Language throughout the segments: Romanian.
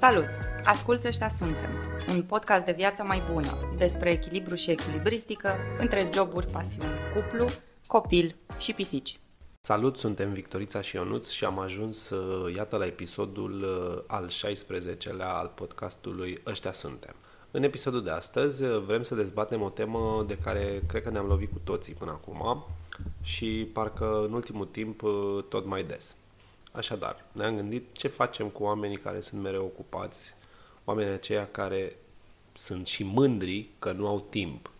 Salut! Asculți Ăștia Suntem, un podcast de viață mai bună, despre echilibru și echilibristică între joburi, pasiuni, cuplu, copil și pisici. Salut, suntem Victorița și Ionuț și am ajuns, uh, iată, la episodul uh, al 16-lea al podcastului Ăștia Suntem. În episodul de astăzi uh, vrem să dezbatem o temă de care cred că ne-am lovit cu toții până acum și parcă în ultimul timp tot mai des. Așadar, ne-am gândit ce facem cu oamenii care sunt mereu ocupați, oamenii aceia care sunt și mândri că nu au timp.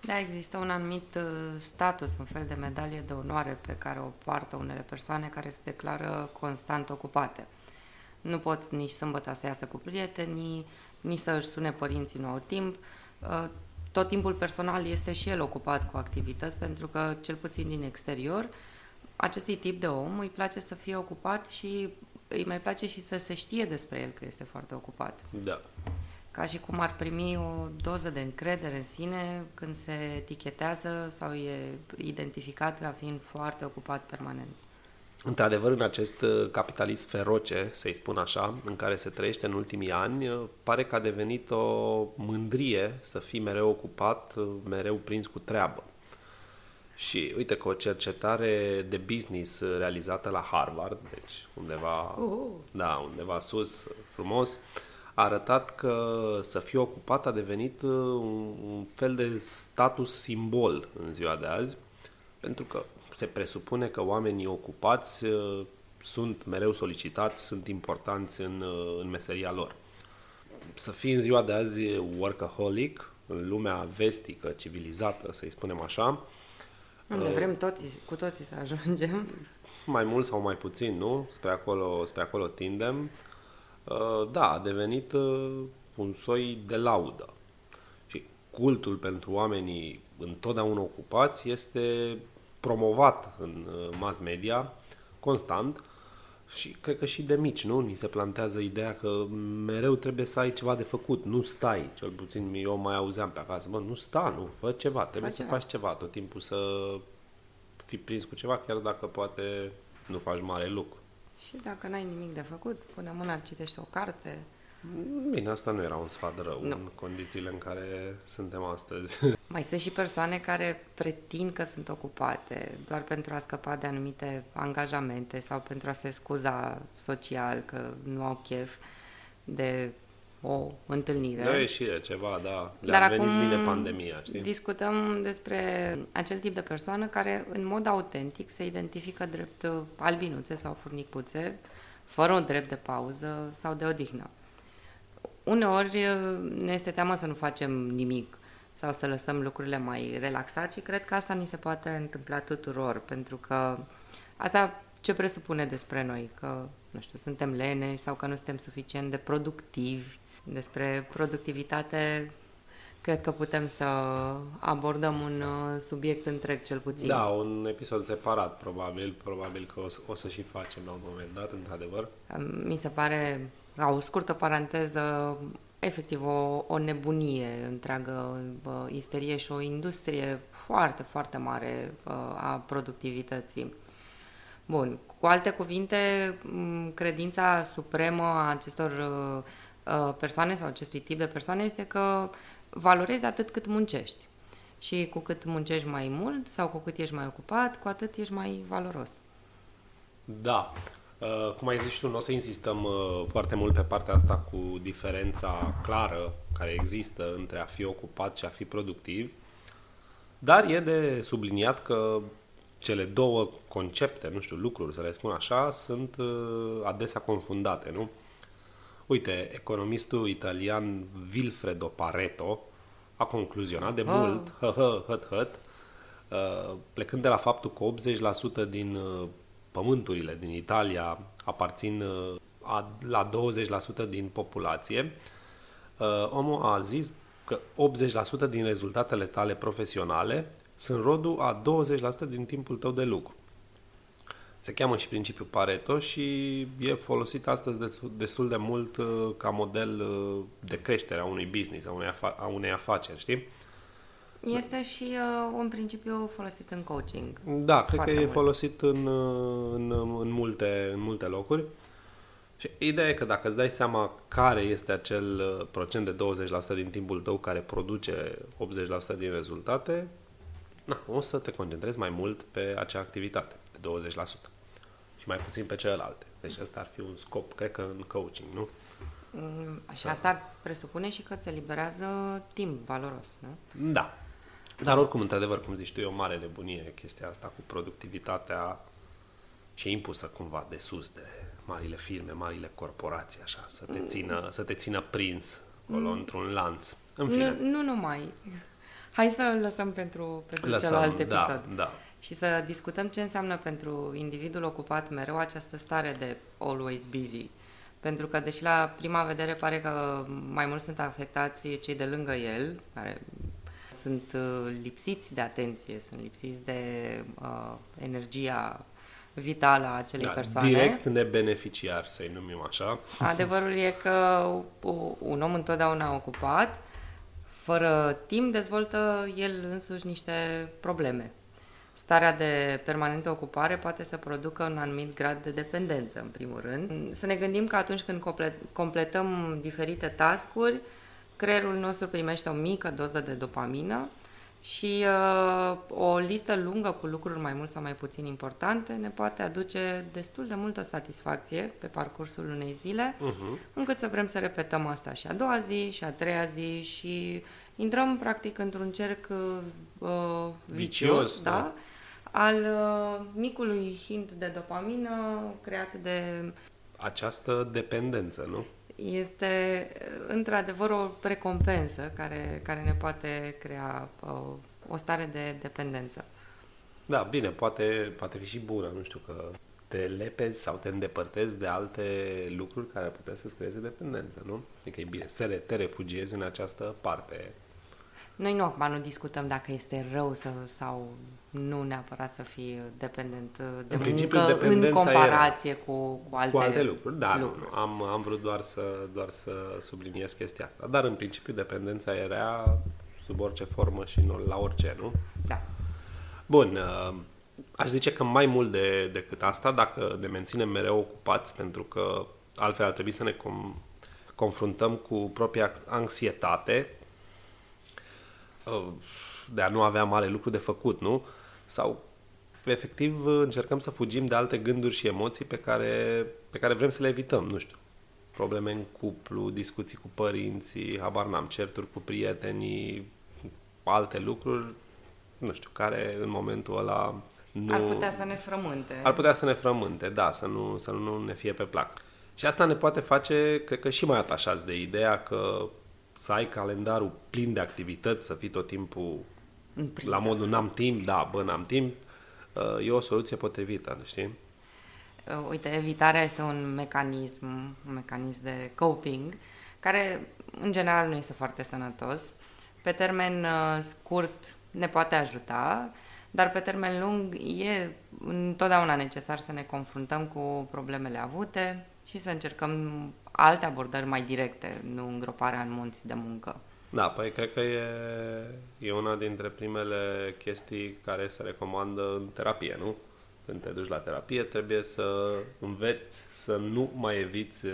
Da, există un anumit uh, status, un fel de medalie de onoare pe care o poartă unele persoane care se declară constant ocupate. Nu pot nici sâmbătă să iasă cu prietenii, nici să își sune părinții, nu au timp. Uh, tot timpul personal este și el ocupat cu activități, pentru că, cel puțin din exterior, acestui tip de om îi place să fie ocupat și îi mai place și să se știe despre el că este foarte ocupat. Da. Ca și cum ar primi o doză de încredere în sine când se etichetează sau e identificat ca fiind foarte ocupat permanent. Într-adevăr, în acest uh, capitalism feroce, să-i spun așa, în care se trăiește în ultimii ani, uh, pare că a devenit o mândrie să fii mereu ocupat, uh, mereu prins cu treabă. Și uite că o cercetare de business realizată la Harvard, deci undeva, uh. da, undeva sus, frumos, a arătat că să fii ocupat a devenit uh, un, un fel de status simbol în ziua de azi, pentru că se presupune că oamenii ocupați uh, sunt mereu solicitați, sunt importanți în, uh, în meseria lor. Să fii în ziua de azi workaholic, în lumea vestică, civilizată, să-i spunem așa, unde uh, vrem toți, cu toții să ajungem. Mai mult sau mai puțin, nu? Spre acolo, spre acolo tindem. Uh, da, a devenit uh, un soi de laudă. Și cultul pentru oamenii întotdeauna ocupați este promovat în mass media constant și cred că și de mici, nu? Ni se plantează ideea că mereu trebuie să ai ceva de făcut, nu stai. Cel puțin eu mai auzeam pe acasă, mă, nu sta, nu, fă ceva, trebuie fă să ceva. faci ceva tot timpul, să fii prins cu ceva, chiar dacă poate nu faci mare lucru. Și dacă n-ai nimic de făcut, pune mâna, citește o carte, Bine, asta nu era un sfat rău nu. în condițiile în care suntem astăzi. Mai sunt și persoane care pretind că sunt ocupate doar pentru a scăpa de anumite angajamente sau pentru a se scuza social că nu au chef de o întâlnire. De o ieșire, ceva, da. Le-a Dar venit acum bine pandemia, știi? discutăm despre acel tip de persoană care în mod autentic se identifică drept albinuțe sau furnicuțe, fără un drept de pauză sau de odihnă uneori ne este teamă să nu facem nimic sau să lăsăm lucrurile mai relaxate și cred că asta ni se poate întâmpla tuturor, pentru că asta ce presupune despre noi? Că, nu știu, suntem lene sau că nu suntem suficient de productivi. Despre productivitate cred că putem să abordăm un uh, subiect întreg cel puțin. Da, un episod separat probabil, probabil că o să, o să și facem la un moment dat, într-adevăr. Mi se pare ca o scurtă paranteză, efectiv o, o nebunie întreagă, uh, isterie și o industrie foarte, foarte mare uh, a productivității. Bun, cu alte cuvinte, credința supremă a acestor uh, persoane sau acestui tip de persoane este că valorezi atât cât muncești. Și cu cât muncești mai mult sau cu cât ești mai ocupat, cu atât ești mai valoros. Da. Uh, cum ai zis tu, nu o să insistăm uh, foarte mult pe partea asta cu diferența clară care există între a fi ocupat și a fi productiv, dar e de subliniat că cele două concepte, nu știu, lucruri, să le spun așa, sunt uh, adesea confundate, nu? Uite, economistul italian Vilfredo Pareto a concluzionat de ah. mult, hă, hă, hăt, hăt, plecând de la faptul că 80% din pământurile din Italia aparțin uh, la 20% din populație, uh, omul a zis că 80% din rezultatele tale profesionale sunt rodul a 20% din timpul tău de lucru. Se cheamă și principiul Pareto și e folosit astăzi destul de mult uh, ca model de creștere a unui business, a unei, afa- a unei afaceri, știi? Este și uh, un principiu folosit în coaching. Da, cred că e mult. folosit în, uh, în, în, multe, în multe locuri. Și ideea e că dacă îți dai seama care este acel uh, procent de 20% din timpul tău care produce 80% din rezultate, na, o să te concentrezi mai mult pe acea activitate, de 20%, și mai puțin pe celelalte. Deci ăsta ar fi un scop, cred că în coaching, nu? Mm, Și asta ar presupune și că ți eliberează timp valoros, nu? Da. Dar oricum, într-adevăr, cum zici tu, e o mare nebunie chestia asta cu productivitatea și e impusă cumva de sus de marile firme, marile corporații, așa, să te țină, să te țină prins acolo într-un lanț. În fine, Nu, nu numai. Hai să lăsăm pentru, pentru lăsăm, celălalt da, episod. da. Și să discutăm ce înseamnă pentru individul ocupat mereu această stare de always busy. Pentru că, deși la prima vedere pare că mai mult sunt afectați cei de lângă el, care sunt uh, lipsiți de atenție, sunt lipsiți de uh, energia vitală a acelei Da, persoane. direct nebeneficiar, să-i numim așa. Adevărul e că u- un om întotdeauna ocupat, fără timp, dezvoltă el însuși niște probleme. Starea de permanentă ocupare poate să producă un anumit grad de dependență, în primul rând. Să ne gândim că atunci când comple- completăm diferite tascuri, creierul nostru primește o mică doză de dopamină și uh, o listă lungă cu lucruri mai mult sau mai puțin importante ne poate aduce destul de multă satisfacție pe parcursul unei zile, Uh-huh. încât să vrem să repetăm asta și a doua zi, și a treia zi și intrăm practic într-un cerc uh, vicios, Vicios, da? da. al uh, micului hint de dopamină creat de Această dependență, nu? Este uh, într-adevăr o recompensă care, care ne poate crea uh, o stare de dependență. Da, bine, poate, poate fi și bună, nu știu, că te lepezi sau te îndepărtezi de alte lucruri care ar putea să-ți creeze dependență, nu? Adică e bine să re- te refugiezi în această parte. Noi nu acum nu discutăm dacă este rău să, sau nu neapărat să fii dependent uh, de În principiu, muncă în dependența e comparație cu, cu alte, cu alte lucruri, da, nu, lucruri. nu, am, am vrut doar să, doar să subliniez chestia asta. Dar, în principiu, dependența era sub orice formă și nu la orice, nu? Da. Bun, uh, aș zice că mai mult de, decât asta, dacă ne menținem mereu ocupați, pentru că altfel ar trebui să ne com- confruntăm cu propria anxietate uh, de a nu avea mare lucru de făcut, nu? Sau efectiv încercăm să fugim de alte gânduri și emoții pe care, pe care vrem să le evităm, nu știu. Probleme în cuplu, discuții cu părinții, habar n-am, certuri cu prietenii, alte lucruri, nu știu, care în momentul ăla nu... Ar putea să ne frământe. Ar putea să ne frământe, da, să nu, să nu ne fie pe plac. Și asta ne poate face, cred că, și mai atașați de ideea că să ai calendarul plin de activități, să fii tot timpul În priză. la modul n-am timp, da, bă, n-am timp, uh, e o soluție potrivită, știi? Uh, Uite, evitarea este un mecanism, un mecanism de coping, care în general nu este foarte sănătos. Pe termen uh, scurt ne poate ajuta, dar pe termen lung e întotdeauna necesar să ne confruntăm cu problemele avute și să încercăm alte abordări mai directe, nu îngroparea în munți de muncă. Da, păi cred că e, e una dintre primele chestii care se recomandă în terapie, nu? Când te duci la terapie, trebuie să înveți să nu mai eviți uh,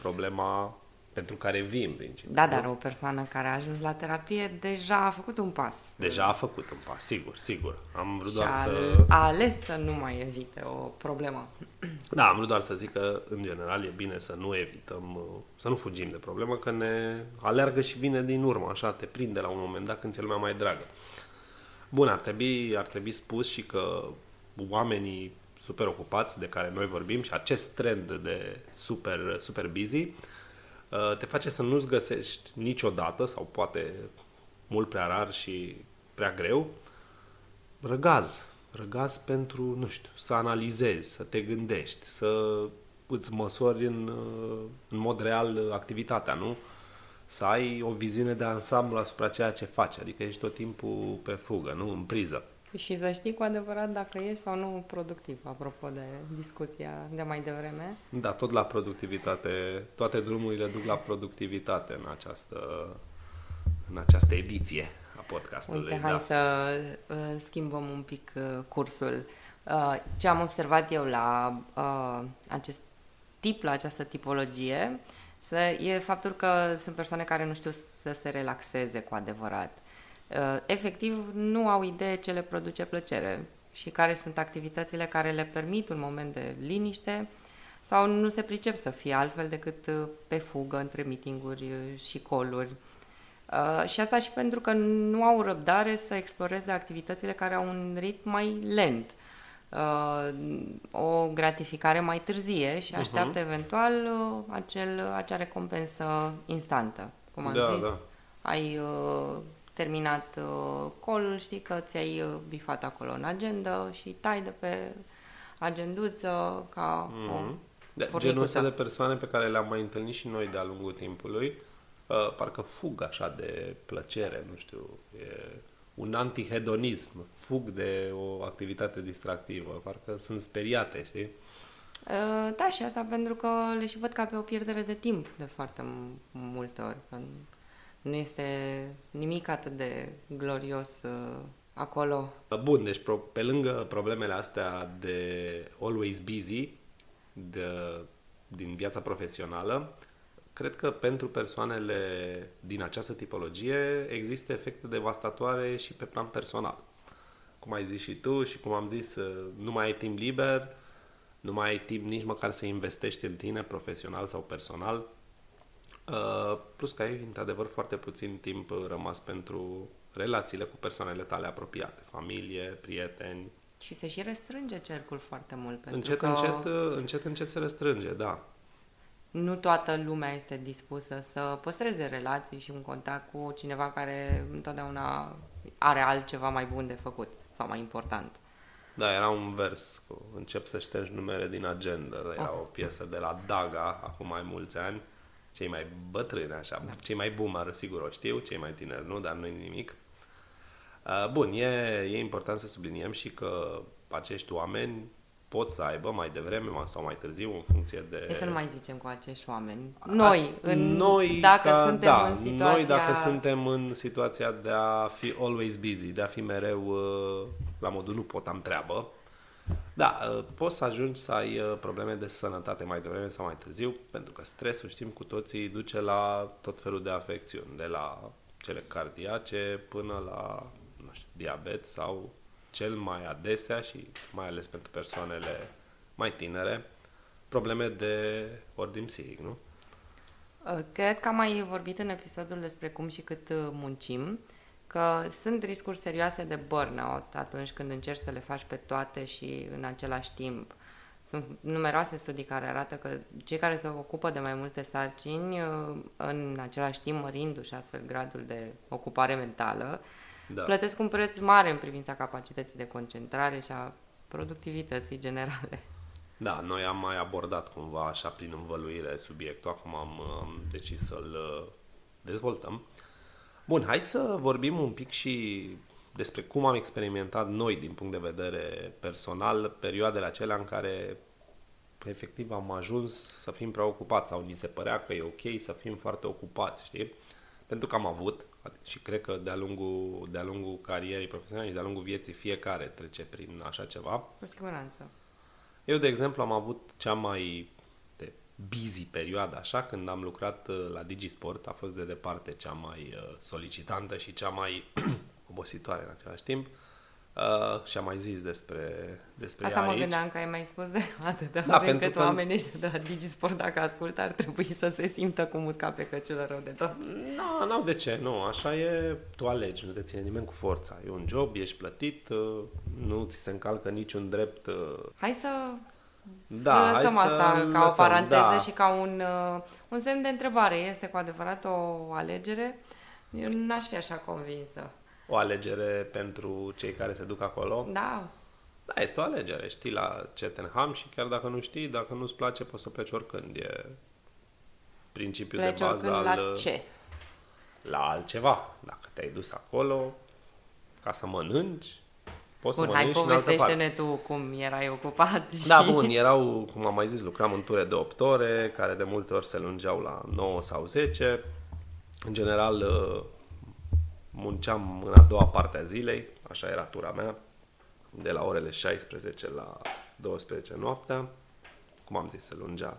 problema pentru care vii în principiu. Da, nu? dar o persoană care a ajuns la terapie deja a făcut un pas. Deja a făcut un pas, sigur, sigur. Am vrut și doar a, să... a ales să nu mai evite o problemă. Da, am vrut doar să zic că, în general, e bine să nu evităm, uh, să nu fugim de problemă, că ne aleargă și vine din urmă, așa, te prinde la un moment dat când ți-e lumea mai dragă. Bun, ar trebui, ar trebui spus și că oamenii super ocupați de care noi vorbim și acest trend de super, super busy uh, te face să nu-ți găsești niciodată sau poate mult prea rar și prea greu răgaz. Răgaz pentru, nu știu, să analizezi, să te gândești, să îți măsori în, uh, în mod real activitatea, nu? Să ai o viziune de ansamblu asupra ceea ce faci, adică ești tot timpul pe fugă, nu? În priză. Și să știi cu adevărat dacă ești sau nu productiv, apropo de discuția de mai devreme. Da, tot la productivitate, toate drumurile duc la productivitate în această, în această ediție a podcastului. Uite, hai da. să uh, schimbăm un pic uh, cursul. Uh, ce am observat eu la uh, acest tip la această tipologie să, e faptul că sunt persoane care nu știu să se relaxeze cu adevărat. Uh, efectiv, nu au idee ce le produce plăcere și care sunt activitățile care le permit un moment de liniște sau nu se pricep să fie altfel decât uh, pe fugă între meetinguri uh, și coluri. Uh, și asta și pentru că nu au răbdare să exploreze activitățile care au un ritm mai lent, uh, o gratificare mai târzie și așteaptă uh-huh. eventual uh, acel, acea recompensă instantă. Cum am da, zis, da. ai uh, terminat uh, colul, știi că ți-ai uh, bifat acolo în agenda și tai de pe agenduță ca mm-hmm. o de, Genul ăsta de persoane pe care le-am mai întâlnit și noi de-a lungul timpului, uh, parcă fug așa de plăcere, nu știu, e un antihedonism, fug de o activitate distractivă, parcă sunt speriate, știi? Uh, da, și asta pentru că le și văd ca pe o pierdere de timp de foarte multe ori. Nu este nimic atât de glorios uh, acolo. Bun, deci pe lângă problemele astea de always busy, de, din viața profesională, cred că pentru persoanele din această tipologie există efecte devastatoare și pe plan personal. Cum ai zis și tu și cum am zis, nu mai ai timp liber, nu mai ai timp nici măcar să investești în tine, profesional sau personal. Uh, plus că ai, într-adevăr, foarte puțin timp rămas pentru relațiile cu persoanele tale apropiate, familie, prieteni, și se și restrânge cercul foarte mult. Pentru încet, că încet, încet, încet se restrânge, da. Nu toată lumea este dispusă să păstreze relații și un contact cu cineva care întotdeauna are altceva mai bun de făcut sau mai important. Da, era un vers cu încep să ștergi numere din agenda. Era oh. o piesă de la Daga, acum mai mulți ani. Cei mai bătrâni, așa, da. cei mai boomer, sigur o știu, cei mai tineri nu, dar nu-i nimic. Uh, bun, e, e important să subliniem și că acești oameni pot să aibă mai devreme sau mai târziu în funcție de... E să nu mai zicem cu acești oameni. Noi, în, noi dacă ca, suntem da, în situația... Noi dacă suntem în situația de a fi always busy, de a fi mereu uh, la modul nu pot, am treabă, da, uh, poți să ajungi să ai probleme de sănătate mai devreme sau mai târziu, pentru că stresul, știm cu toții, duce la tot felul de afecțiuni, de la cele cardiace până la nu știu, diabet sau cel mai adesea și mai ales pentru persoanele mai tinere, probleme de ordin psihic, nu? Uh, cred că am mai vorbit în episodul despre cum și cât uh, muncim, că sunt riscuri serioase de burnout atunci când încerci să le faci pe toate și în același timp. Sunt numeroase studii care arată că cei care se ocupă de mai multe sarcini, uh, în același timp mărindu-și astfel gradul de ocupare mentală, da. plătesc un preț mare în privința capacității de concentrare și a productivității generale. Da, noi am mai abordat cumva așa prin învăluire subiectul, acum am, am decis să-l uh, dezvoltăm. Bun, hai să vorbim un pic și despre cum am experimentat noi din punct de vedere personal perioadele acelea în care efectiv am ajuns să fim preocupați sau ni se părea că e ok să fim foarte ocupați, știi? Pentru că am avut și cred că de-a lungul, de-a lungul carierei profesionale și de-a lungul vieții fiecare trece prin așa ceva. Cu siguranță. Eu, de exemplu, am avut cea mai de busy perioadă, așa, când am lucrat uh, la Digisport, a fost de departe cea mai uh, solicitantă și cea mai obositoare în același timp. Uh, și am mai zis despre, despre Asta ea mă aici. gândeam că ai mai spus de atâtea da, ori încât că... oamenii ăștia de la Digisport, dacă ascultă, ar trebui să se simtă cu musca pe căciulă rău de tot. Nu, nu, de ce, nu, așa e, tu alegi, nu te ține nimeni cu forța. E un job, ești plătit, uh, nu ți se încalcă niciun drept. Uh. Hai să da, lăsăm hai asta să ca lăsăm, o paranteză da. și ca un, un semn de întrebare. Este cu adevărat o alegere? Eu n-aș fi așa convinsă o alegere pentru cei care se duc acolo. Da. Da, este o alegere. Știi la Cettenham și chiar dacă nu știi, dacă nu-ți place, poți să pleci oricând. E principiul pleci de bază al... la ce? La altceva. Dacă te-ai dus acolo ca să mănânci, poți bun, să mănânci hai povestește-ne tu cum erai ocupat. Și... Da, bun, erau, cum am mai zis, lucram în ture de 8 ore, care de multe ori se lungeau la 9 sau 10. În general, munceam în a doua parte a zilei, așa era tura mea, de la orele 16 la 12 noaptea. Cum am zis, se lungea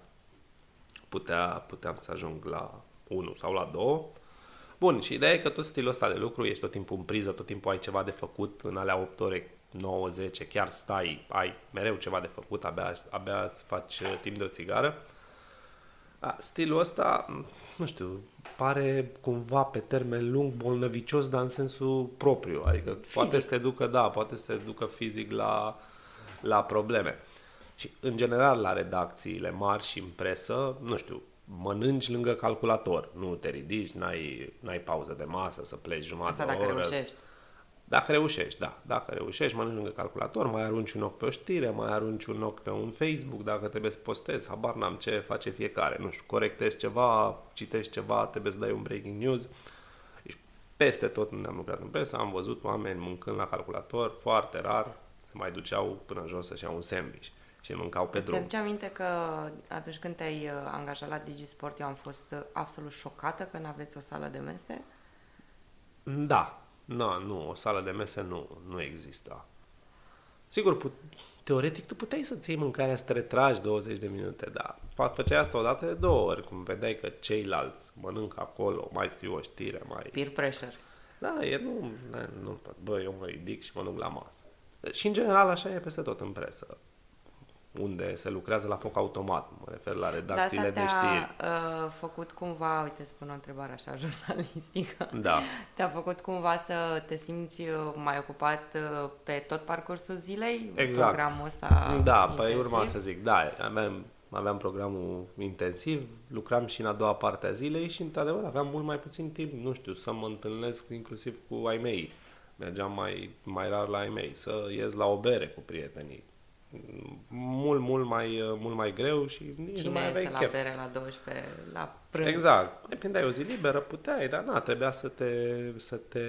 putea, puteam să ajung la 1 sau la 2. Bun, și ideea e că tot stilul ăsta de lucru, ești tot timpul în priză, tot timpul ai ceva de făcut, în alea 8 ore, 9, 10, chiar stai, ai mereu ceva de făcut, abia, abia îți faci uh, timp de o țigară. A, stilul ăsta, nu știu, pare cumva pe termen lung bolnăvicios, dar în sensul propriu. Adică fizic. poate să te ducă, da, poate să te ducă fizic la, la probleme. Și în general la redacțiile mari și în presă, nu știu, mănânci lângă calculator, nu te ridici, n-ai, n-ai pauză de masă să pleci jumătate Asta de dacă oră. reușești. Dacă reușești, da. Dacă reușești, mănânci lângă calculator, mai arunci un ochi pe o știre, mai arunci un ochi pe un Facebook, dacă trebuie să postezi, habar n-am ce face fiecare. Nu știu, corectezi ceva, citești ceva, trebuie să dai un breaking news. Deci, peste tot unde am lucrat în presă, am văzut oameni mâncând la calculator, foarte rar, se mai duceau până jos să-și iau un sandwich și mâncau pe drum. Ți-aduce aminte că atunci când te-ai uh, angajat la Digisport, eu am fost uh, absolut șocată că nu aveți o sală de mese? Da, nu, nu, o sală de mese nu, nu există. Sigur, put, teoretic tu puteai să ții mâncarea să te retragi 20 de minute, dar făceai asta o dată de două ori, cum vedeai că ceilalți mănâncă acolo, mai scriu o știre, mai... Peer pressure. Da, e nu, nu, bă, eu mă ridic și mănânc la masă. Și în general așa e peste tot în presă unde se lucrează la foc automat, mă refer la redacțiile de, de știri. Uh, făcut cumva, uite, spun o întrebare așa jurnalistică, da. te-a făcut cumva să te simți uh, mai ocupat uh, pe tot parcursul zilei? Exact. Programul ăsta Da, intensiv? păi urma să zic, da, aveam, aveam programul intensiv, lucram și în a doua parte a zilei și într-adevăr aveam mult mai puțin timp, nu știu, să mă întâlnesc inclusiv cu ai mei. Mergeam mai, mai rar la ai mei, să ies la o bere cu prietenii mult, mult mai, mult mai greu și nici Cine nu mai aveai la chef. bere la 12, la prânz? Exact. Depinde, o zi liberă puteai, dar na, trebuia să te, să te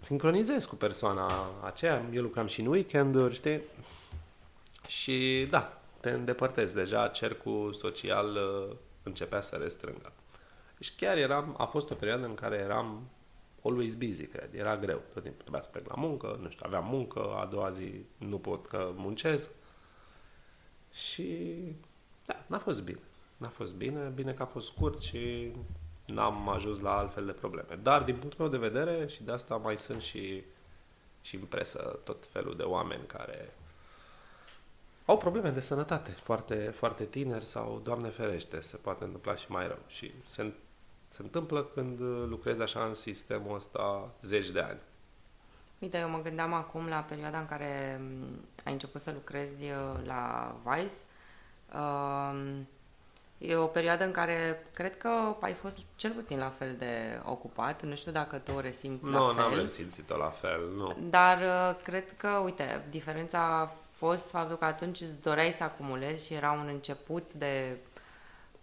sincronizezi cu persoana aceea. Eu lucram și în weekenduri, știi? Și da, te îndepărtezi. Deja cercul social uh, începea să restrângă. Și chiar eram, a fost o perioadă în care eram always busy, cred. Era greu. Tot timpul trebuia să plec la muncă, nu știu, aveam muncă, a doua zi nu pot că muncesc. Și da, n-a fost bine. N-a fost bine, bine că a fost scurt și n-am ajuns la altfel de probleme. Dar din punctul meu de vedere, și de asta mai sunt și, și în presă tot felul de oameni care au probleme de sănătate, foarte, foarte tineri sau, Doamne ferește, se poate întâmpla și mai rău. Și se, se întâmplă când lucrezi așa în sistemul ăsta zeci de ani. Uite, eu mă gândeam acum la perioada în care ai început să lucrezi uh, la Vice. Uh, e o perioadă în care cred că ai fost cel puțin la fel de ocupat. Nu știu dacă tu o resimți no, la fel. Nu, n-am simțit-o la fel, nu. Dar uh, cred că, uite, diferența a fost faptul că atunci îți doreai să acumulezi și era un început de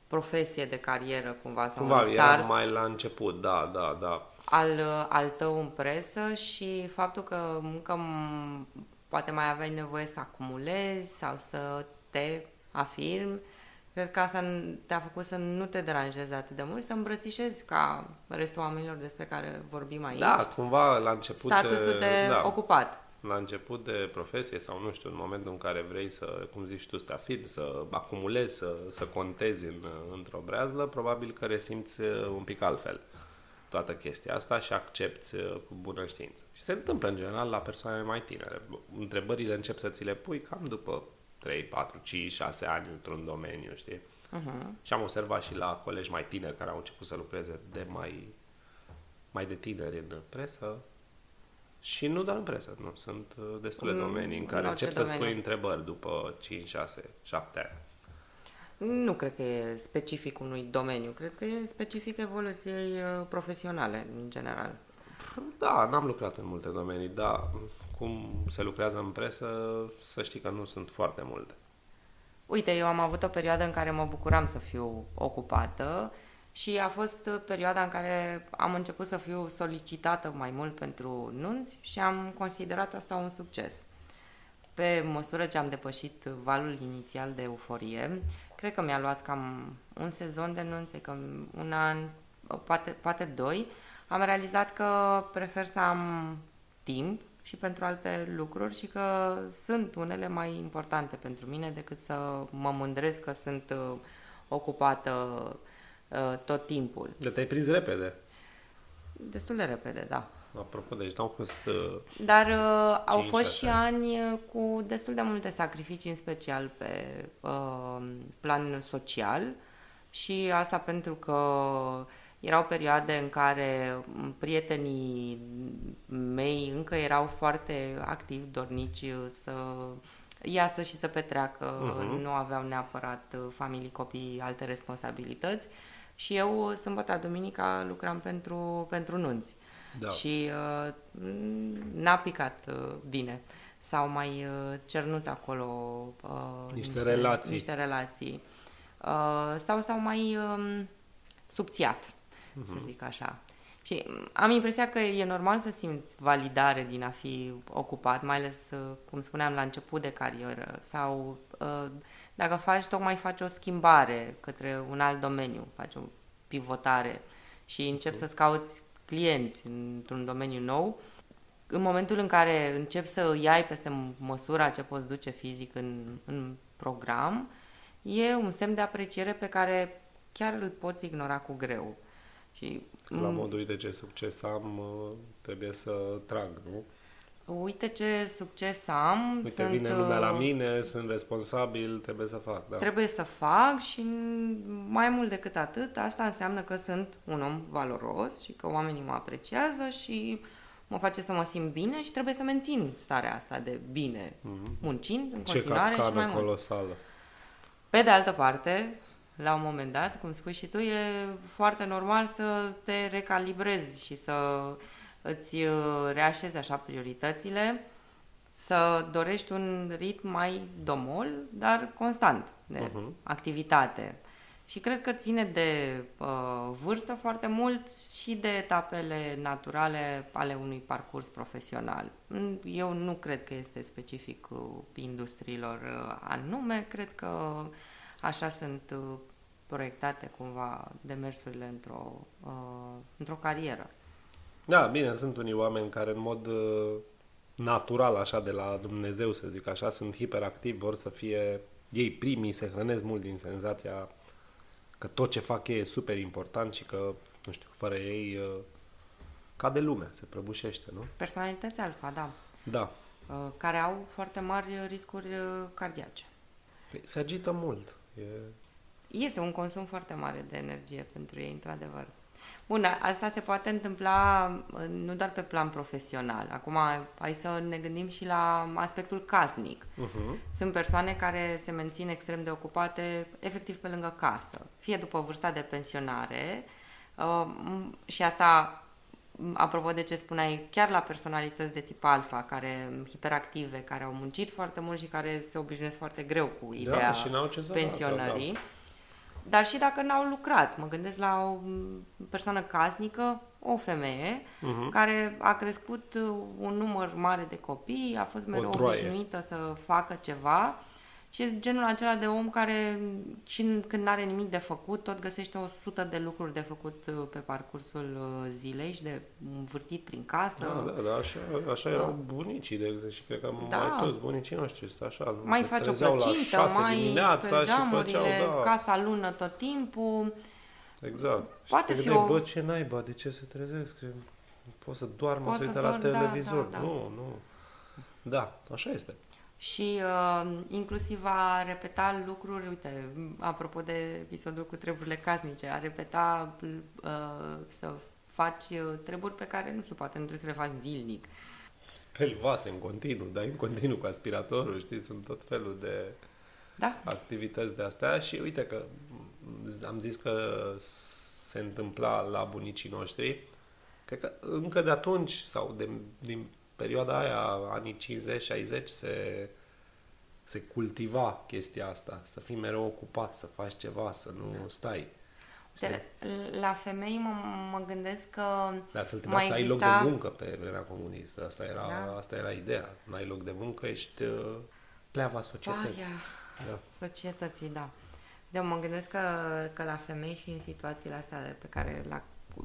profesie, de carieră cumva, sau Cumva, un start. era mai la început, da, da, da al, al tău în presă și faptul că încă poate mai aveai nevoie să acumulezi sau să te afirmi, cred că asta te-a făcut să nu te deranjezi atât de mult, să îmbrățișezi ca restul oamenilor despre care vorbim aici. Da, cumva la început... Statusul de da, ocupat. La început de profesie sau nu știu, în momentul în care vrei să, cum zici tu, să te afirmi, să acumulezi, să, să contezi în, într-o breazlă, probabil că resimți un pic altfel toată chestia asta și accepti uh, cu bună știință. Și se întâmplă în general la persoane mai tinere. Întrebările încep să ți le pui cam după 3, 4, 5, 6 ani într-un domeniu, știi? Uh-huh. Și am observat și la colegi mai tineri care au început să lucreze de mai, mai de tineri în presă și nu doar în presă, nu. Sunt uh, destule mm, domenii în care în încep să spui întrebări după 5, 6, 7 ani. Nu cred că e specific unui domeniu, cred că e specific evoluției uh, profesionale în general. Da, n-am lucrat în multe domenii, dar cum se lucrează în presă, să știi că nu sunt foarte multe. Uite, eu am avut o perioadă în care mă bucuram să fiu ocupată și a fost perioada în care am început să fiu solicitată mai mult pentru nunți și am considerat asta un succes. Pe măsură ce am depășit valul inițial de euforie, cred că mi-a luat cam un sezon de nunțe, că un an, poate, poate doi, am realizat că prefer să am timp și pentru alte lucruri și că sunt unele mai importante pentru mine decât să mă mândresc că sunt uh, ocupată uh, tot timpul. De te-ai prins repede. Destul de repede, da. Apropo, deci n-au fost... Uh, Dar uh, au Cinci, fost șase și ani uh, cu destul de multe sacrificii, în special pe uh, plan social și asta pentru că erau perioade în care prietenii mei încă erau foarte activi, dornici uh, să iasă și să petreacă, Mhm. nu aveau neapărat uh, familii, copii, alte responsabilități și eu, sâmbătă, duminica, lucram pentru, pentru nunți. Da. Și uh, m, n-a picat uh, bine. S-au mai uh, cernut acolo uh, Niște relații. Niște relații. Uh, sau s-au mai um, subțiat, să Mhm. zic așa. Și m, am impresia că e normal să simți validare din a fi ocupat, mai ales, uh, cum spuneam, la început de carieră sau uh, dacă faci, tocmai faci o schimbare către un alt domeniu, faci o pivotare și începi să-ți cauți clienți într-un domeniu nou, în momentul în care începi să îi ai peste măsura ce poți duce fizic în, în program, e un semn de apreciere pe care chiar îl poți ignora cu greu. Și La modul, uite ce succes am, uh, trebuie să trag, nu? Uite ce succes am, Uite, sunt, vine lumea la uh, mine, sunt responsabil, trebuie să fac, da. trebuie să fac și mai mult decât atât, asta înseamnă că sunt un om valoros și că oamenii mă apreciază și mă face să mă simt bine și trebuie să mențin starea asta de bine, muncind în Ce continuare și mai capcană mult. colosală. Pe de altă parte, la un moment dat, cum spui și tu, e foarte normal să te recalibrezi și să îți uh, reașezi așa prioritățile, să dorești un ritm mai domol, dar constant de Mhm. activitate. Și cred că ține de uh, vârstă foarte mult și de etapele naturale ale unui parcurs profesional. Mm, Eu nu cred că este specific uh, industriilor uh, anume, cred că așa sunt uh, proiectate cumva demersurile într-o, uh, într-o carieră. Da, bine, sunt unii oameni care în mod uh, natural, așa, de la Dumnezeu, să zic așa, sunt hiperactivi, vor să fie ei primii, se hrănesc mult din senzația că tot ce fac ei e super important și că, nu știu, fără ei uh, cade lumea, se prăbușește, nu? Personalități alfa, da, Da. uh, care au foarte mari riscuri uh, cardiace. Păi, se agită mult. E... Este un consum foarte mare de energie pentru ei, într-adevăr. Bun, a- asta se poate întâmpla uh, nu doar pe plan profesional. Acum, hai să ne gândim și la aspectul casnic. Uh-huh. Sunt persoane care se mențin extrem de ocupate efectiv pe lângă casă, fie după vârsta de pensionare uh, m- și asta, m, apropo de ce spuneai, chiar la personalități de tip alfa, care hiperactive, care au muncit foarte mult și care se obișnuiesc foarte greu cu ideea Da, și n-au ce să facă, pensionării. da. Dar și dacă n-au lucrat, mă gândesc la o m, persoană casnică, o femeie, Mhm. care a crescut uh, un număr mare de copii, a fost mereu droaie. obișnuită să facă ceva și e genul acela de om care și în- când nu are nimic de făcut, tot găsește o sută de lucruri de făcut uh, pe parcursul uh, zilei și de învârtit prin casă. Da, da, da, așa, așa erau bunicii, de exemplu, și cred că Da. mai toți bunicii noștri sunt așa. mai se face o trezeau la plăcintă, șase mai dimineața speli și făceau, geamurile, da, casa lună tot timpul. exact. Poate și te fi gândeai, o- bă, ce naiba, de ce se trezesc? Că Pot să doarmă, Pot să să uite la dorm, da, televizor. da, da. Nu, nu. Da, așa este. Și uh, inclusiv a repeta lucruri, uite, apropo de episodul cu treburile casnice, a repeta uh, să faci uh, treburi pe care, nu știu, poate nu trebuie să le faci zilnic. Speli vase în continuu, dai în continuu cu aspiratorul, știi, sunt tot felul de Da, activități de astea și uite că m, am zis că se întâmpla la bunicii noștri. Cred că încă de atunci sau de, din perioada aia, anii 50-60, se, se cultiva chestia asta. Să fii mereu ocupat, să faci ceva, să nu stai. uite, la femei mă, mă gândesc că De altfel trebuia mai să ai loc exista... de muncă pe vremea comunistă. Asta era, Da. asta era ideea. N-ai loc de muncă, ești uh, pleava societății. Paia Da. societății, da. De mă gândesc că, că la femei și în situațiile astea pe care, la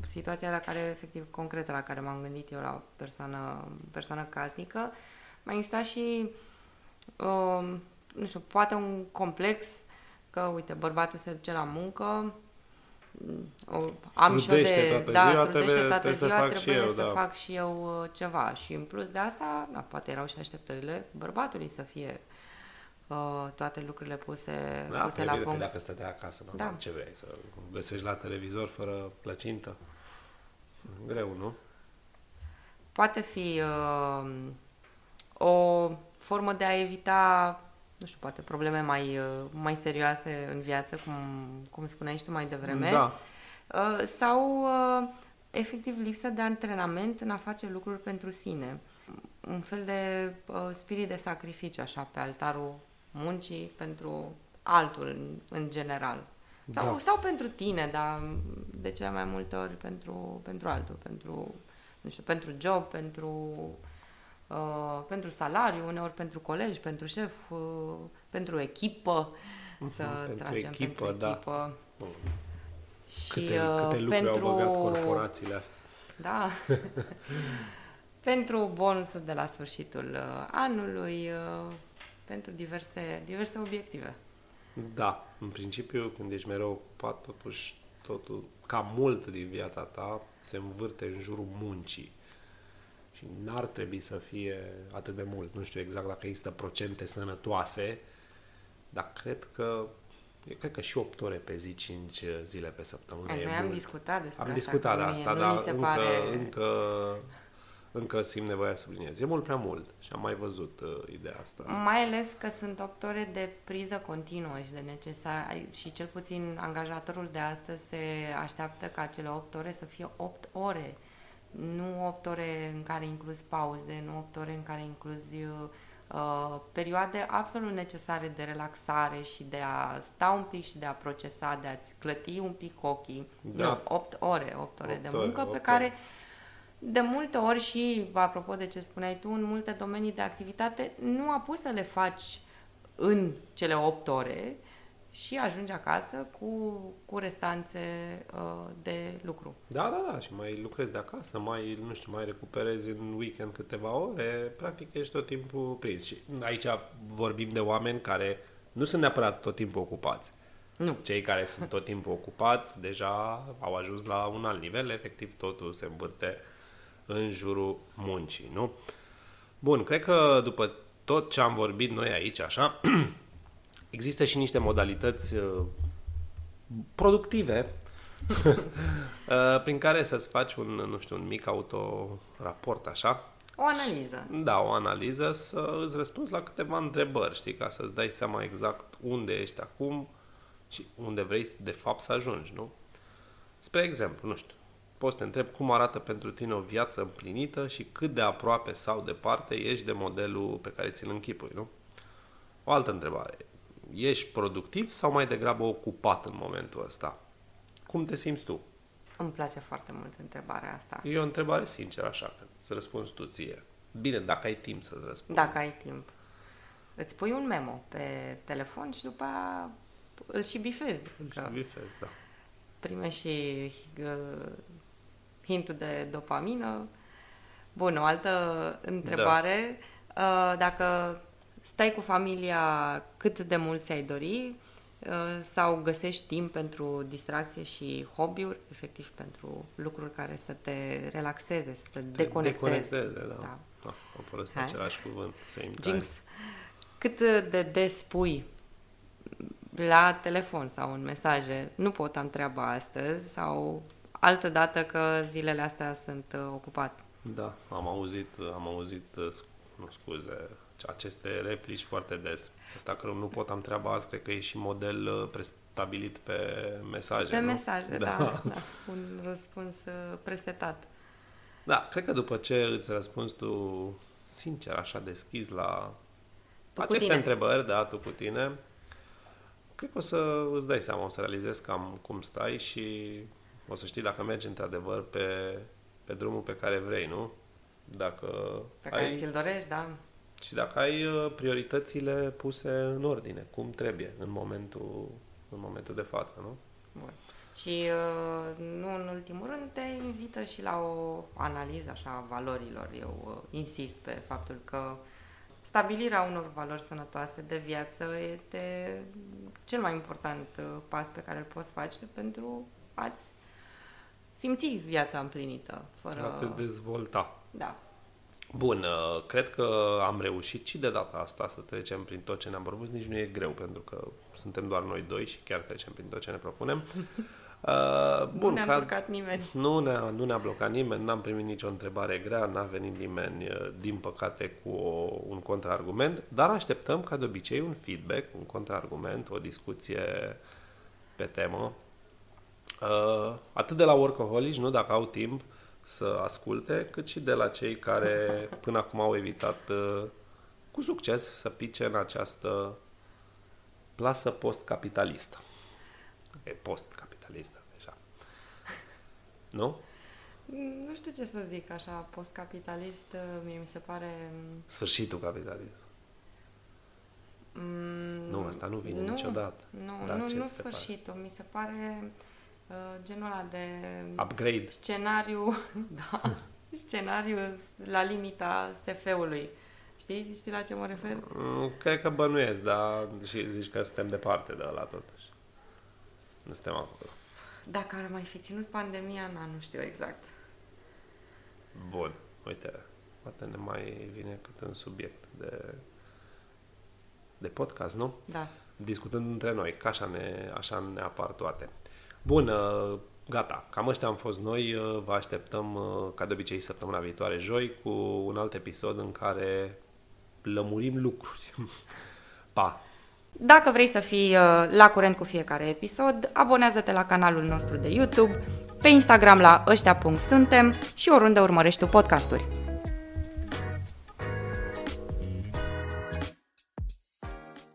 situația la care, efectiv, concretă, la care m-am gândit eu la o persoană, persoană casnică, mai exista și, um, nu știu, poate un complex că, uite, bărbatul se duce la muncă, o, am Trudește și eu de, toată da, ziua, trudește trebuie- toată trebuie să ziua, fac și trebuie eu, să da. fac și eu uh, ceva. Și în plus de asta, da, poate erau și așteptările bărbatului să fie uh, toate lucrurile puse, Da, puse pe la bine, punct. pe dacă stătea acasă, Da. da. ce vrei, să găsești la televizor fără plăcintă? Greu, nu? Poate fi uh, o formă de a evita, nu știu, poate probleme mai, uh, mai serioase în viață, cum, cum spuneai și tu mai devreme. Da. Uh, sau uh, efectiv lipsă de antrenament în a face lucruri pentru sine. Un fel de uh, spirit de sacrificiu, așa, pe altarul muncii pentru altul în, în general. Sau, Da. sau pentru tine, dar de cele mai multe ori pentru, pentru altul, pentru, nu știu, pentru job, pentru, uh, pentru salariu, uneori pentru colegi, pentru șef, uh, pentru echipă, să Mhm, pentru tragem echipă, pentru da. echipă. Și Câte, uh, câte lucruri pentru, au băgat corporațiile astea. Da. pentru bonusul de la sfârșitul uh, anului, uh, pentru diverse, diverse obiective. Da, în principiu, când ești mereu ocupat, totuși, totul, ca mult din viața ta, se învârte în jurul muncii. Și n-ar trebui să fie atât de mult. Nu știu exact dacă există procente sănătoase, dar cred că eu cred că și 8 ore pe zi, 5 zile pe săptămână e Noi am mult. discutat despre Am asta. discutat de că asta, mie dar nu mi se încă, pare... încă, încă simt nevoia să subliniez. E mult prea mult și am mai văzut uh, ideea asta. Mai ales că sunt 8 ore de priză continuă și de necesar și cel puțin angajatorul de astăzi se așteaptă ca cele 8 ore să fie 8 ore. Nu 8 ore în care inclus pauze, nu 8 ore în care incluzi uh, perioade absolut necesare de relaxare și de a sta un pic și de a procesa, de a-ți clăti un pic ochii. Da. Nu, 8 ore, 8 ore Opt de ore, muncă pe opt care ore. De multe ori și, apropo de ce spuneai tu, în multe domenii de activitate nu a pus să le faci în cele 8 ore și ajungi acasă cu, cu restanțe uh, de lucru. Da, da, da, și mai lucrezi de acasă, mai, nu știu, mai recuperezi în weekend câteva ore, practic ești tot timpul prins. Și aici vorbim de oameni care nu sunt neapărat tot timpul ocupați. Nu. Cei care sunt tot timpul ocupați deja au ajuns la un alt nivel, efectiv totul se învârte în jurul muncii, nu? Bun, cred că după tot ce am vorbit noi aici, așa, există și niște modalități uh, productive uh, prin care să-ți faci un, nu știu, un mic autoraport, așa, O analiză. da, o analiză, să îți răspunzi la câteva întrebări, știi, ca să-ți dai seama exact unde ești acum și unde vrei de fapt să ajungi, nu? Spre exemplu, nu știu, poți să te întrebi cum arată pentru tine o viață împlinită și cât de aproape sau departe ești de modelul pe care ți-l închipui, nu? O altă întrebare. Ești productiv sau mai degrabă ocupat în momentul ăsta? Cum te simți tu? Îmi place foarte mult întrebarea asta. E o întrebare sinceră, așa, că să răspunzi tu ție. Bine, dacă ai timp să-ți răspunzi. Dacă ai timp. Îți pui un memo pe telefon și după aia îl și bifezi. Că Bifez, da. primești și uh, hintul de dopamină. Bun, o altă întrebare. Uh, dacă stai cu familia, cât de mult ți-ai dori uh, sau găsești timp pentru distracție și hobby-uri, efectiv pentru lucruri care să te relaxeze, să te deconecteze. Deconecteze, da. Da. da. Am folosit Hai. același cuvânt. Same Jinx, time. cât de des pui la telefon sau în mesaje, nu pot am treaba astăzi sau altă dată că zilele astea sunt uh, ocupat. Da, am auzit, am auzit, uh, sc- nu scuze, aceste replici foarte des. Asta că nu pot am treaba azi, cred că e și model uh, prestabilit pe mesaje, Pe nu? mesaje, da. da, da. Un răspuns uh, presetat. Da, cred că după ce îți răspunzi tu sincer, așa deschis la Tu cu aceste tine. întrebări, da, tu cu tine, cred că o să îți dai seama, o să realizezi cam cum stai și o să știi dacă mergi într-adevăr pe, pe drumul pe care vrei, nu? Dacă Pe care ai, ți-l dorești, da? și dacă ai uh, prioritățile puse în ordine, cum trebuie, în momentul, în momentul de față, nu? Bun. Și uh, nu în ultimul rând te invită și la o analiză așa a valorilor. Eu uh, insist pe faptul că stabilirea unor valori sănătoase de viață este cel mai important uh, pas pe care îl poți face pentru a-ți simți viața împlinită. Fără... A te dezvolta. Da. Bun, uh, cred că am reușit și de data asta să trecem prin tot ce ne-am propus. Nici nu e greu, pentru că suntem doar noi doi și chiar trecem prin tot ce ne propunem. Uh, bun, nu ne-a ca... blocat nimeni. Nu ne-a, nu ne-a blocat nimeni, n-am primit nicio întrebare grea, n-a venit nimeni, uh, din păcate, cu o, un contraargument, dar așteptăm, ca de obicei, un feedback, un contraargument, o discuție pe temă. Uh, atât de la workaholici, nu dacă au timp să asculte, cât și de la cei care până acum au evitat uh, cu succes să pice în această plasă post-capitalistă. E post-capitalistă deja. Nu? Nu știu ce să zic, așa, post-capitalist, mie mi se pare... Sfârșitul capitalism. Mm, nu, asta nu vine nu, niciodată. Nu, Dar nu, nu sfârșitul. Pare? Mi se pare uh, genul ăla de... Upgrade. Scenariu, da, scenariu la limita SF-ului. Știi? Știi la ce mă refer? Mm, cred că bănuiesc, dar și zici că suntem departe de la totuși. Nu suntem acolo. Dacă ar mai fi ținut pandemia, na, nu știu exact. Bun, uite, poate ne mai vine cât un subiect de, de podcast, nu? Da. Discutând între noi, că așa ne, așa ne apar toate. Bun, uh, gata, cam ăștia am fost noi, uh, vă așteptăm uh, ca de obicei săptămâna viitoare joi cu un alt episod în care lămurim lucruri. pa! Dacă vrei să fii uh, la curent cu fiecare episod, abonează-te la canalul nostru de YouTube, pe Instagram la ăștia.suntem și oriunde urmărești tu podcasturi.